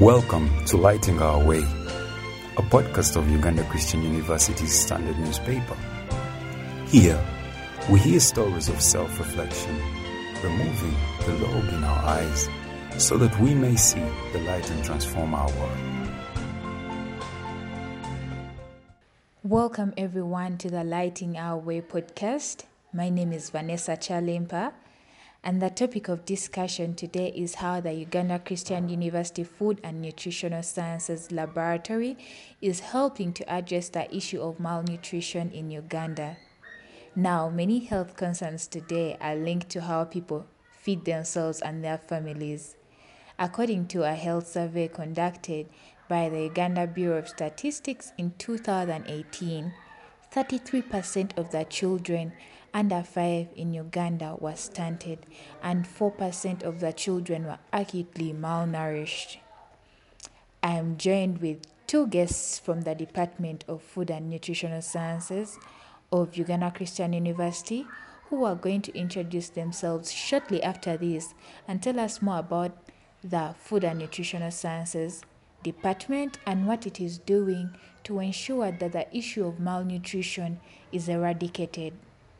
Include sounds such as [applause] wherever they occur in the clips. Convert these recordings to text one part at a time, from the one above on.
Welcome to Lighting Our Way, a podcast of Uganda Christian University's standard newspaper. Here, we hear stories of self reflection, removing the log in our eyes so that we may see the light and transform our world. Welcome everyone to the Lighting Our Way podcast. My name is Vanessa Kyalimpa, and the topic of discussion today is how the Uganda Christian University Food and Nutritional Sciences Laboratory is helping to address the issue of malnutrition in Uganda. Now, many health concerns today are linked to how people feed themselves and their families. According to a health survey conducted by the Uganda Bureau of Statistics in 2018, 33% of the children under 5 in Uganda were stunted, and 4% of the children were acutely malnourished. I am joined with two guests from the Department of Food and Nutritional Sciences of Uganda Christian University who are going to introduce themselves shortly after this and tell us more about the Food and Nutritional Sciences department and what it is doing to ensure that the issue of malnutrition is eradicated.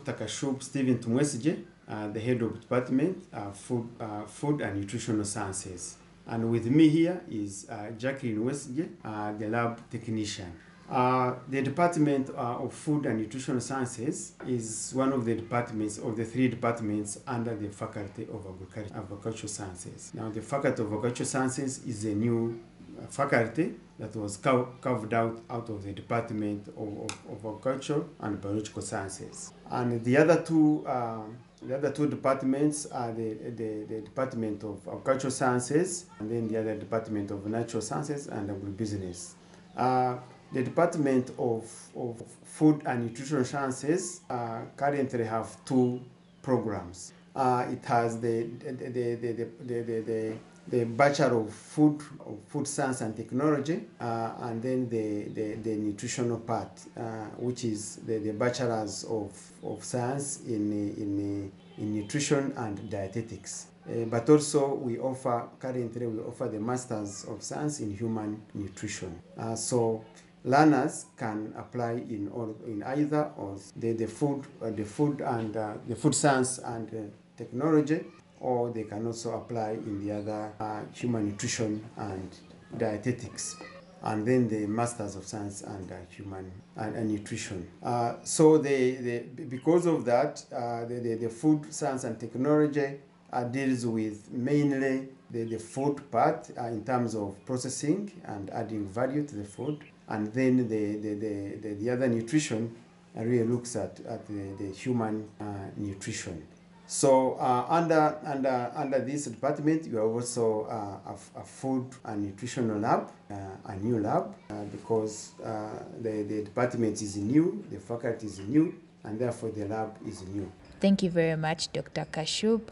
Takashub Stephen Tumwesije, uh, the head of department uh, food, uh, food and nutritional sciences. And with me here is uh, Jacqueline Wesije, uh, the lab technician. Uh, the Department uh, of Food and Nutritional Sciences is one of the departments of the three departments under the Faculty of Agricultural Sciences. Now, the Faculty of Agricultural Sciences is a new uh, faculty that was carv- carved out out of the Department of, of, of Agriculture and Biological Sciences. And the other two, uh, the other two departments are the, the, the Department of Agricultural Sciences and then the other Department of Natural Sciences and Agribusiness. Uh, the Department of, of Food and Nutritional Sciences uh, currently have two programs. Uh, it has the, the, the, the, the, the, the, the Bachelor of Food, of Food Science and Technology, uh, and then the, the, the nutritional part, uh, which is the, the Bachelors of, of Science in, in, in Nutrition and Dietetics. Uh, but also we offer currently we offer the masters of science in human nutrition uh, so learners can apply in all in either or the, the food uh, the food and uh, the food science and uh, technology or they can also apply in the other uh, human nutrition and dietetics. And then the masters of science and uh, human and, and nutrition. Uh, so the, the because of that uh, the, the, the food science and technology uh, deals with mainly the, the food part uh, in terms of processing and adding value to the food. And then the, the, the, the, the other nutrition really looks at, at the, the human uh, nutrition. So uh, under, under, under this department, you have also uh, a, a food and nutritional lab, uh, a new lab, uh, because uh, the, the department is new, the faculty is new, and therefore the lab is new. Thank you very much, Dr. Kashub.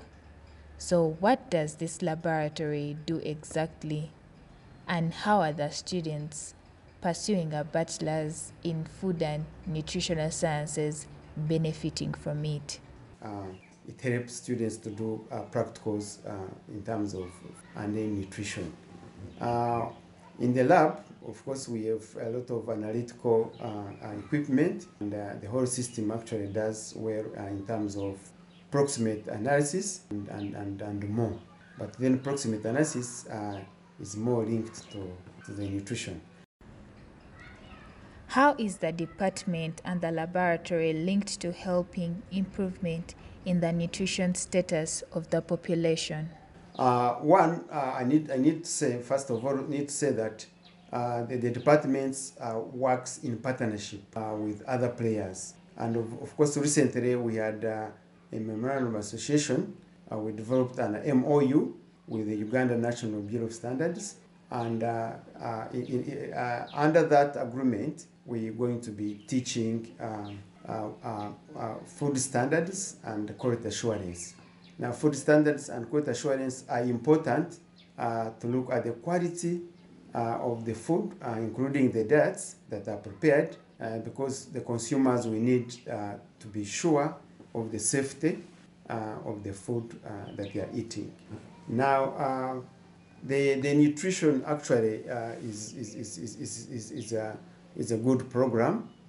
So, what does this laboratory do exactly, and how are the students pursuing a bachelor's in food and nutritional sciences benefiting from it? uh, it helps students to do uh, practicals uh, in terms of and then nutrition. Uh, in the lab, of course, we have a lot of analytical uh, equipment, and the whole system actually does well in terms of proximate analysis and, and, and, and more. But then proximate analysis is more linked to, to the nutrition. How is the department and the laboratory linked to helping improvement in the nutrition status of the population? Uh, one, uh, I need I need to say first of all need to say that uh, the, the departments uh, works in partnership uh, with other players, and of, of course recently we had uh, a memorandum association. We developed an MOU with the Uganda National Bureau of Standards, and in, in, under that agreement, we're going to be teaching um, food standards and quality assurance. Now, food standards and quality assurance are important uh, to look at the quality uh, of the food, uh, including the diets that are prepared, uh, because the consumers we need uh, to be sure of the safety uh, of the food uh, that they are eating. Now, uh, the, the nutrition actually uh, is, is, is, is, is, a, is a good program uh,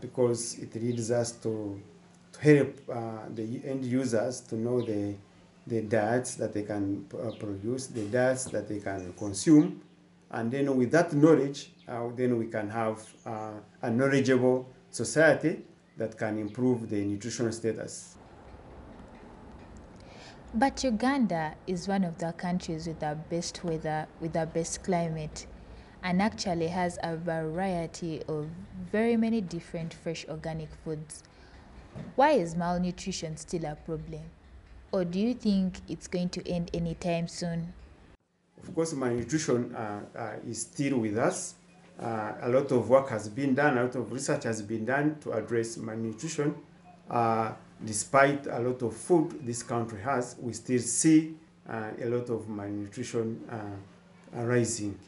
because it leads us to, to help uh, the end users to know the, the diets that they can uh, produce, the diets that they can consume, and then with that knowledge, uh, then we can have uh, a knowledgeable society that can improve the nutritional status. But Uganda is one of the countries with the best weather, with the best climate, and actually has a variety of very many different fresh organic foods. Why is malnutrition still a problem? Or do you think it's going to end anytime soon? Of course, malnutrition uh, uh, is still with us. Uh, a lot of work has been done, a lot of research has been done to address malnutrition. Uh, despite a lot of food this country has, we still see uh, a lot of malnutrition uh, arising.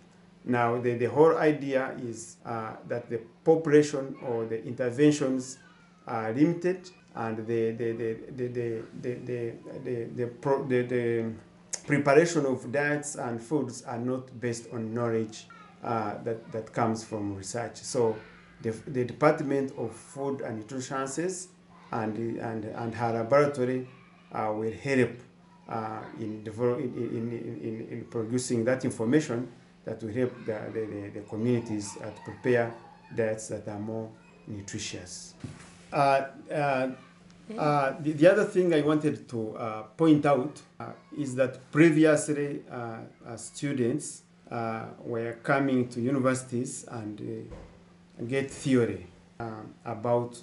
Now, the, the whole idea is uh, that the population or the interventions are limited and the, the, the, the, the, the, preparation of diets and foods are not based on knowledge uh, that, that comes from research. So the, the Department of Food and Nutrition Sciences and, and, and her laboratory uh, will help uh, in, in, in, in, in, producing that information that will help the, the, the, communities to prepare diets that are more nutritious. Uh, uh, uh, the, the other thing I wanted to uh, point out uh, is that previously uh, students were coming to universities and get theory um, about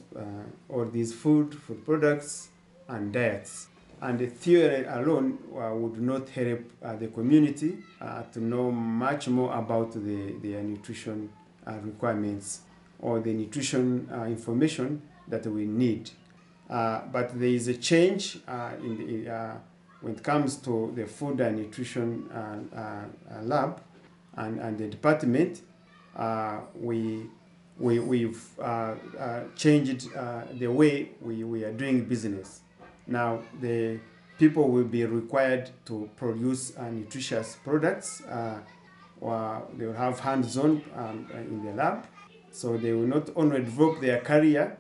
all these food, food products, and diets. And the theory alone uh, would not help uh, the community uh, to know much more about the, their nutrition uh, requirements or the nutrition uh, information that we need. Uh, but there is a change in the, when it comes to the food and nutrition lab and, and the department. We we, we've changed the way we, we are doing business. Now, the people will be required to produce uh, nutritious products. Uh, or they will have hands-on um, in the lab. So they will not only develop their career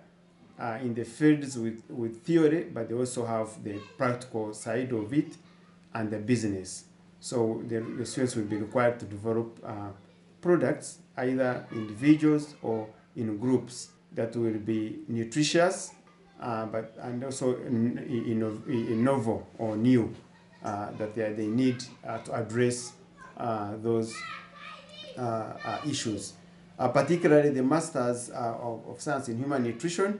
uh, in the fields with, with theory, but they also have the practical side of it and the business. So the, the students will be required to develop uh, products, either individuals or in groups, that will be nutritious, uh, but and also in, in, in novel or new, uh, that they, they need uh, to address uh, those uh, uh, issues. Particularly the masters of, of science in human nutrition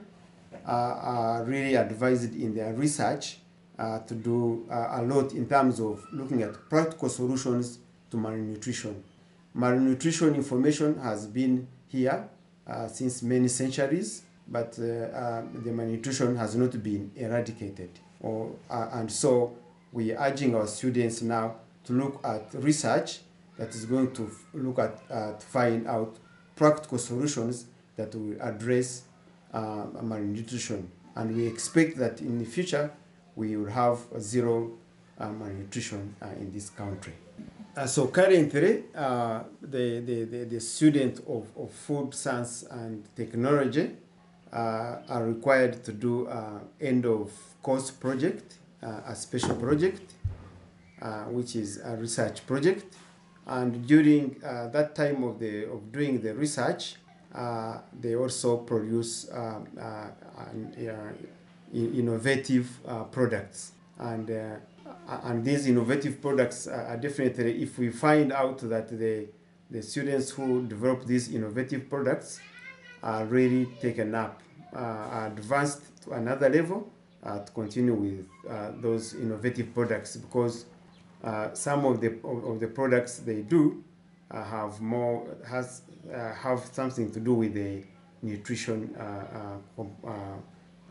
are really advised in their research to do a lot in terms of looking at practical solutions to malnutrition. Malnutrition information has been here since many centuries, but uh, uh, the malnutrition has not been eradicated. Or, uh, and so we are urging our students now to look at research that is going to look at uh, to find out practical solutions that will address uh, malnutrition. And we expect that in the future we will have zero uh, malnutrition in this country. So currently, the, the, the, the student of, of food science and technology are required to do uh, end of course project, uh, a special project, uh, which is a research project. And during uh, that time of, the, of doing the research, uh, they also produce uh, uh, innovative uh, products. And, uh, and these innovative products are definitely, if we find out that the, the students who develop these innovative products are really taken up, uh, advanced to another level uh, to continue with uh, those innovative products because uh, some of the of, the products they do uh, have more has uh, have something to do with the nutrition. Uh, uh, uh,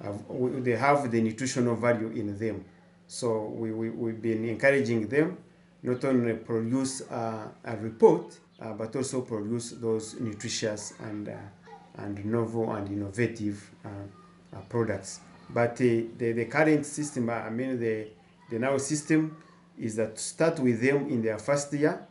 uh, they have the nutritional value in them. So we, we we've been encouraging them not only produce uh, a report uh, but also produce those nutritious and uh, and novel and innovative uh, uh, products. But uh, the, the current system, I mean the the now system is that start with them in their first year,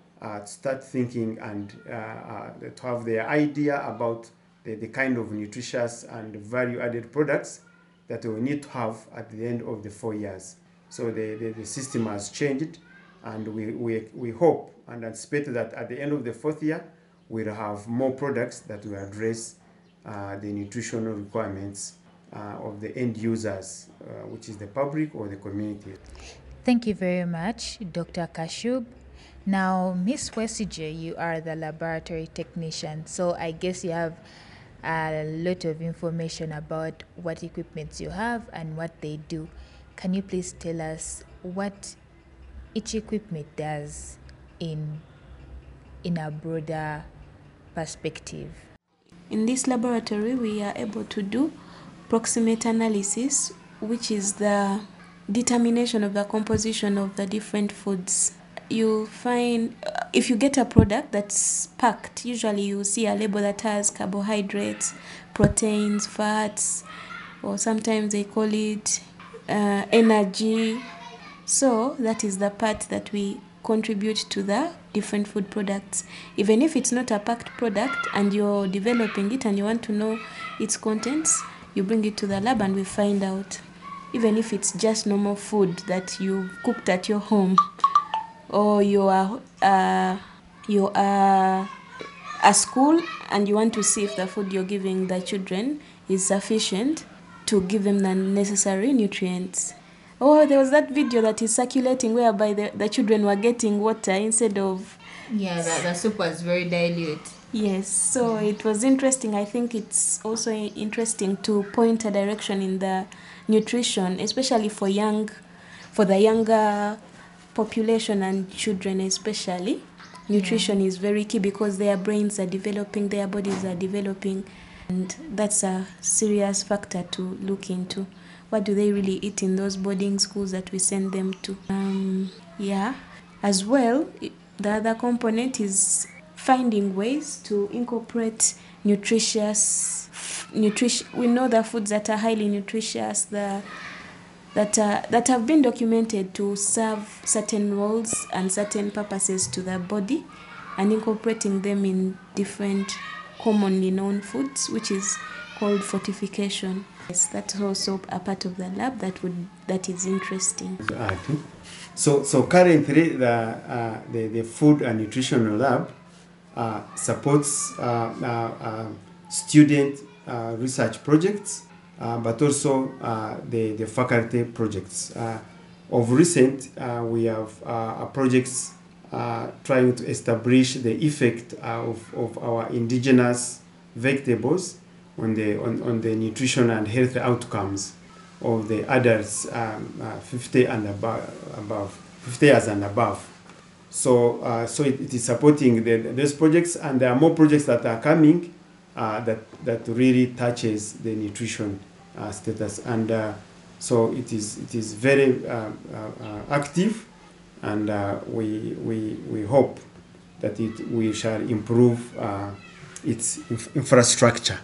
start thinking and to have their idea about the, the kind of nutritious and value added products that we need to have at the end of the four years. So the, the, the system has changed, and we, we, we hope and anticipate that at the end of the fourth year, we'll have more products that will address uh, the nutritional requirements uh, of the end users, uh, which is the public or the community. Thank you very much, Dr. Kashub. Now, Miss Wesije, you are the laboratory technician, so I guess you have a lot of information about what equipments you have and what they do. Can you please tell us what each equipment does in in a broader perspective? In this laboratory, we are able to do proximate analysis, which is the determination of the composition of the different foods. You find uh, if you get a product that's packed, usually you see a label that has carbohydrates, proteins, fats, or sometimes they call it uh, energy. So that is the part that we contribute to the different food products. Even if it's not a packed product and you're developing it and you want to know its contents, you bring it to the lab and we find out. Even if it's just normal food that you cooked at your home, or you are uh, you are a school and you want to see if the food you're giving the children is sufficient to give them the necessary nutrients. Oh, there was that video that is circulating whereby the, the children were getting water instead of Yeah, the, the soup was very dilute. Yes, so it was interesting. I think it's also interesting to point a direction in the nutrition, especially for young, for the younger population and children, especially. Nutrition is very key because their brains are developing, their bodies are developing, and that's a serious factor to look into. What do they really eat in those boarding schools that we send them to? Um, yeah, as well, the other component is finding ways to incorporate nutritious nutrition we know the foods that are highly nutritious the that are, that have been documented to serve certain roles and certain purposes to the body and incorporating them in different commonly known foods which is called fortification yes that's also a part of the lab that would that is interesting. So, so currently the, uh, the, the Food and Nutritional Lab uh, supports uh, uh, uh, student uh, research projects, uh, but also the, the faculty projects. Of recent, we have projects trying to establish the effect of, of our indigenous vegetables on the, on, on the nutrition and health outcomes of the adults um, uh, 50 and above, above 50 years and above. So, uh, so it, it is supporting the, those projects, and there are more projects that are coming uh, that that really touches the nutrition uh, status, and uh, so it is it is very uh, active, and we we we hope that it we shall improve its infrastructure.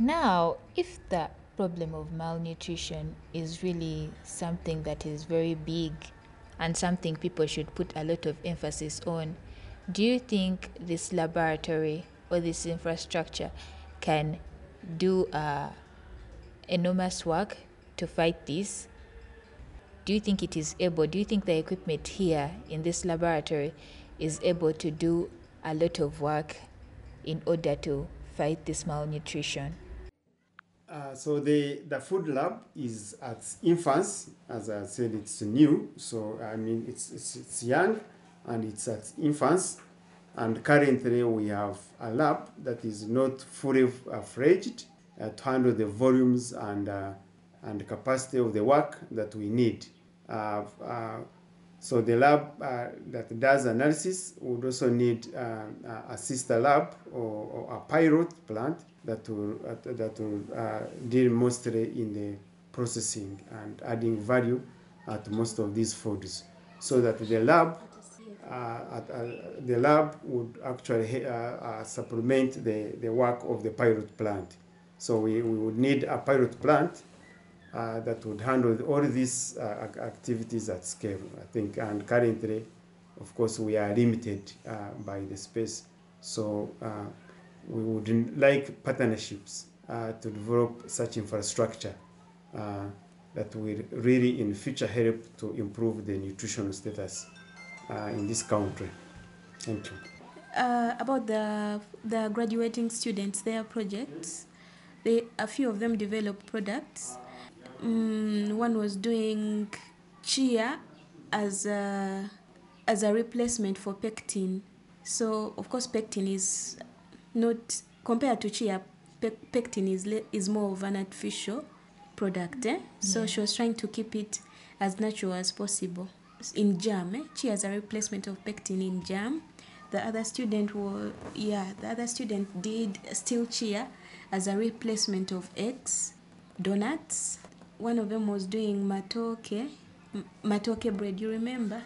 Now, if the problem of malnutrition is really something that is very big and something people should put a lot of emphasis on, do you think this laboratory or this infrastructure can do uh, enormous work to fight this? Do you think it is able? Do you think the equipment here in this laboratory is able to do a lot of work in order to fight this malnutrition? Uh, so the, the food lab is at infants, as I said, it's new. So I mean, it's, it's, it's young, and it's at infants. And currently, we have a lab that is not fully uh, fledged uh, to handle the volumes and uh, and capacity of the work that we need. So the lab uh, that does analysis would also need uh, a sister lab or, or a pilot plant that will uh, that will uh, deal mostly in the processing and adding value at most of these foods, so that the lab uh, at, uh, the lab would actually supplement the, the work of the pilot plant. So we, we would need a pilot plant uh, that would handle all these uh, activities at scale, I think. And currently, of course, we are limited uh, by the space. So uh, we would like partnerships uh, to develop such infrastructure uh, that will really in future help to improve the nutritional status in this country. Thank you. About the the graduating students, their projects, they a few of them develop products. Mm, one was doing chia as a as a replacement for pectin. So of course pectin is not compared to chia. Pe- pectin is le- is more of an artificial product. Eh? So she was trying to keep it as natural as possible. In jam, eh? chia as a replacement of pectin in jam. The other student was yeah. The other student did still chia as a replacement of eggs, donuts. One of them was doing matoke, matoke bread. You remember?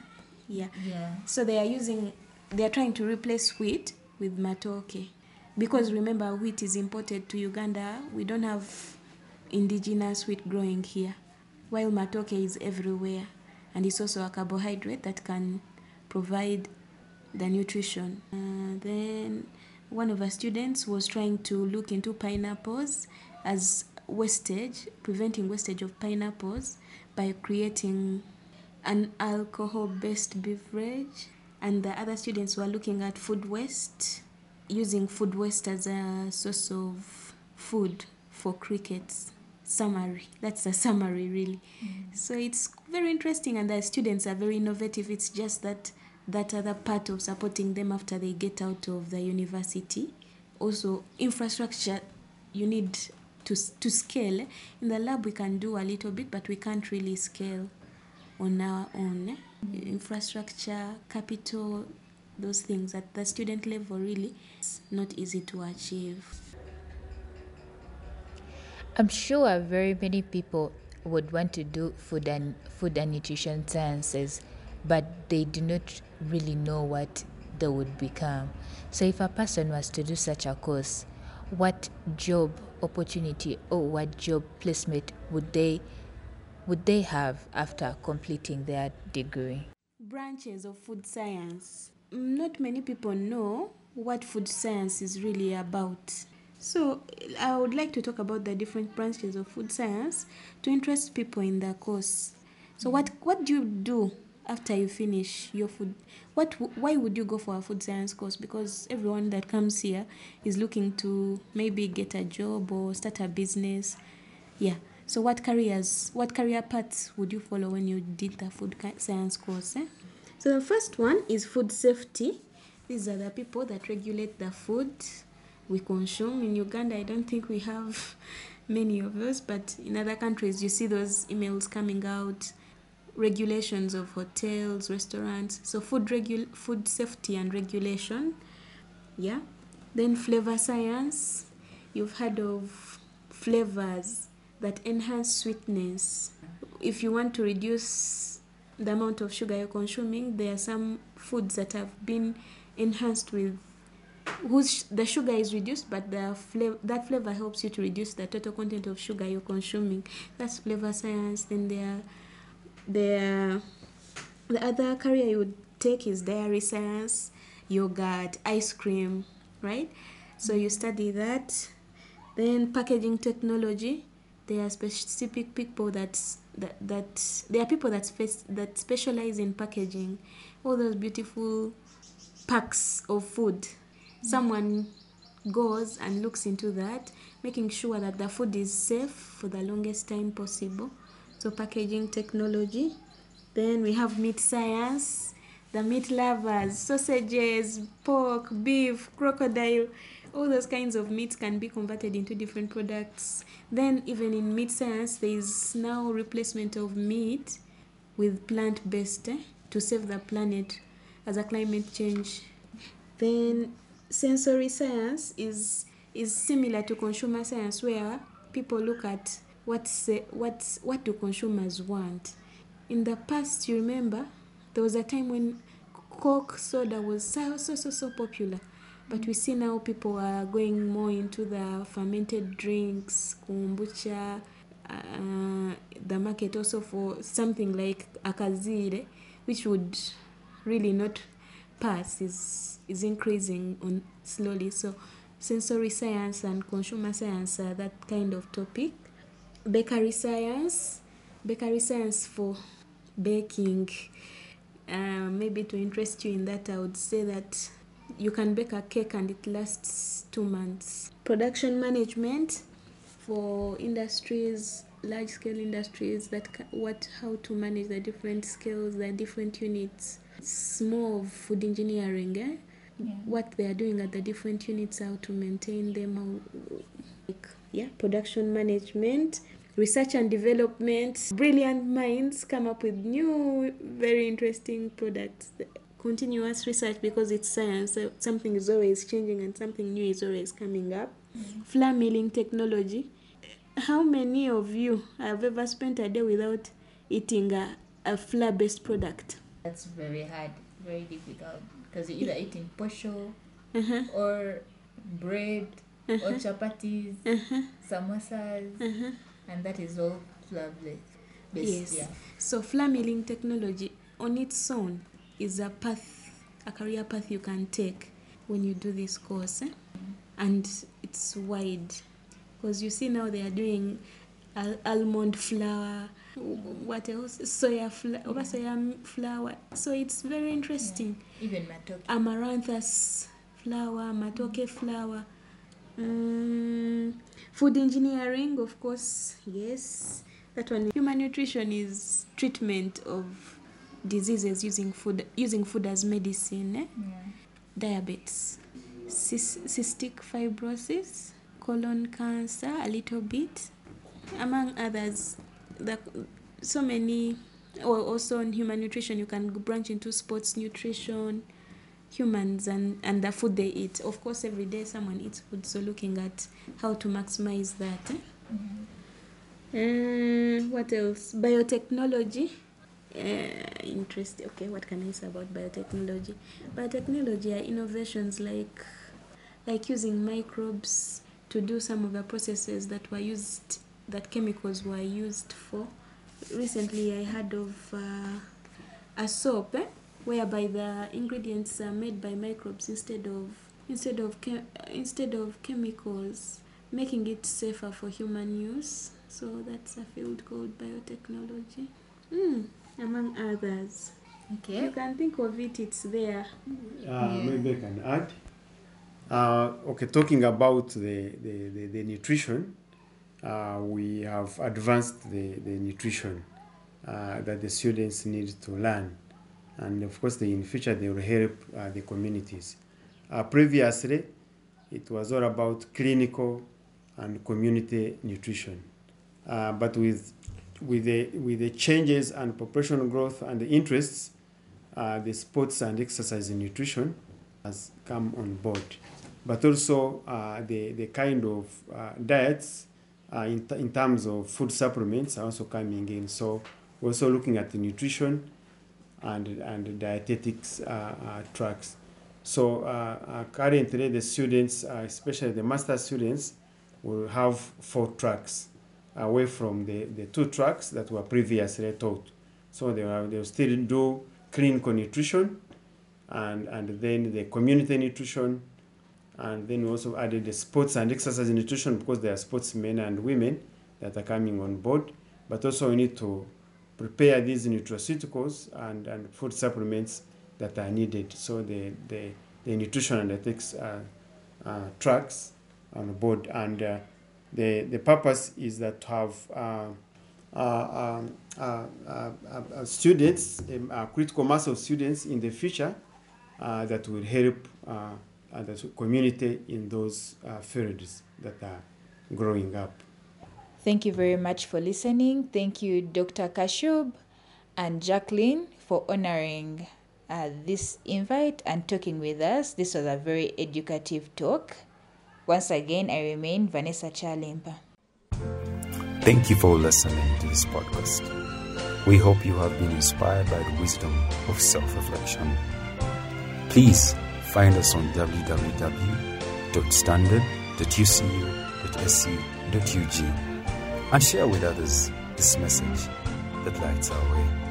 Yeah. Yeah. So they are using, they are trying to replace wheat with matoke. Because remember, wheat is imported to Uganda. We don't have indigenous wheat growing here. While matoke is everywhere. And it's also a carbohydrate that can provide the nutrition. Uh, then one of our students was trying to look into pineapples as wastage, preventing wastage of pineapples by creating an alcohol based beverage. And the other students were looking at food waste, using food waste as a source of food for crickets. Summary. That's a [laughs] summary, really. Mm-hmm. So it's very interesting, and the students are very innovative. It's just that that other part of supporting them after they get out of the university. Also, infrastructure you need to to scale. In the lab, we can do a little bit, but we can't really scale on our own. eh? Infrastructure, capital, those things at the student level really it's not easy to achieve. I'm sure very many people would want to do food and food and nutrition sciences, but they do not really know what they would become. So if a person was to do such a course, what job opportunity or what job placement would they would they have after completing their degree? branches of food science. Mm, Not many people know what food science is really about. So, I would like to talk about the different branches of food science to interest people in the course. So, what what do you do after you finish your food? What why would you go for a food science course? Because everyone that comes here is looking to maybe get a job or start a business. Yeah. So what careers, what career paths would you follow when you did the food science course? Eh? So the first one is food safety. These are the people that regulate the food we consume. In Uganda, I don't think we have [laughs] many of those, but in other countries, you see those emails coming out, regulations of hotels, restaurants. So food regu- food safety and regulation. Yeah. Then flavor science. You've heard of flavors that enhance sweetness. If you want to reduce the amount of sugar you're consuming, there are some foods that have been enhanced with whose the sugar is reduced, but the flavor that flavor helps you to reduce the total content of sugar you're consuming. That's flavor science. Then there, there, the the other career you would take is dairy science, yogurt, ice cream, right? So you study that. Then packaging technology. There are specific people that that that there are people that that specialize in packaging, all those beautiful packs of food. Someone goes and looks into that, making sure that the food is safe for the longest time possible. So packaging technology. Then we have meat science, the meat lovers, sausages, pork, beef, crocodile, all those kinds of meats can be converted into different products. Then even in meat science, there is now replacement of meat with plant-based eh, to save the planet as a climate change. Then sensory science is is similar to consumer science where people look at what say, what what do consumers want. In the past, you remember, there was a time when Coke soda was so so so so popular. But we see now people are going more into the fermented drinks, kombucha, uh, the market also for something like akazire, which would really not pass, is is increasing on slowly. So sensory science and consumer science are that kind of topic. Bakery science, bakery science for baking. Uh, maybe to interest you in that, I would say that you can bake a cake and it lasts two months. Production management for industries, large scale industries, that what how to manage the different scales, the different units. It's more of food engineering, eh? Yeah. What they are doing at the different units, how to maintain them, how like, yeah, production management, research and development. Brilliant minds come up with new, very interesting products. Continuous research because it's science, so something is always changing and something new is always coming up. Flour milling technology. How many of you have ever spent a day without eating a, a flour based product? That's very hard, very difficult because you're either eating posho Uh-huh. or bread or Uh-huh. chapatis, Uh-huh. samosas, Uh-huh. and that is all flour based. Yes. Yeah. So flour milling technology on its own is a path, a career path you can take when you do this course, eh? and it's wide because you see now they are doing al- almond flour, what else? Soya flour, soya flour. So it's very interesting. Even matoke. Amaranthus flour, matoke flour. Mm, food engineering, of course, yes. That one. Human nutrition is treatment of diseases using food, using food as medicine. Eh? Yeah. Diabetes, Cys- cystic fibrosis, colon cancer, a little bit, among others. The, so many. Or also in human nutrition, you can branch into sports nutrition, humans and, and the food they eat. Of course, every day someone eats food, so looking at how to maximize that. Eh? Uh, what else? Biotechnology. Uh, interesting. Okay, what can I say about biotechnology? Biotechnology are innovations like like using microbes to do some of the processes that were used that chemicals were used for. Recently, I heard of uh, a soap eh, whereby the ingredients are made by microbes instead of instead of che- instead of chemicals, making it safer for human use. So that's a field called biotechnology. Mm, among others. Okay. You can think of it, it's there. Uh, maybe I can add. Uh, okay, talking about the, the, the, the nutrition, uh, we have advanced the, the nutrition uh, that the students need to learn. And of course, they, in future, they will help uh, the communities. Uh, previously, it was all about clinical and community nutrition. Uh, but with, with, the, with the changes and population growth and the interests, uh, the sports and exercise and nutrition has come on board. But also uh, the, the kind of uh, diets in, in terms of food supplements are also coming in. So we're also looking at the nutrition and, and dietetics uh, uh, tracks. So uh, uh, currently the students, uh, especially the master students, will have four tracks away from the, the two tracks that were previously taught. So they will, they will still do clinical nutrition and, and then the community nutrition and then we also added the sports and exercise nutrition because there are sportsmen and women that are coming on board but also we need to prepare these nutraceuticals and, and food supplements that are needed so the, the, the nutrition and ethics uh, uh, tracks on board and uh, the, the purpose is that to have uh, uh, um, uh, uh, uh, students, um, uh, critical mass of students in the future uh, that will help uh, uh, the community in those uh, fields that are growing up. Thank you very much for listening. Thank you, Dr. Kashub and Jacqueline, for honoring uh, this invite and talking with us. This was a very educative talk. Once again, I remain Vanessa Kyalimpa. Thank you for listening to this podcast. We hope you have been inspired by the wisdom of self reflection. Please find us on www.standard.ucu.sc.ug and share with others this message that lights our way.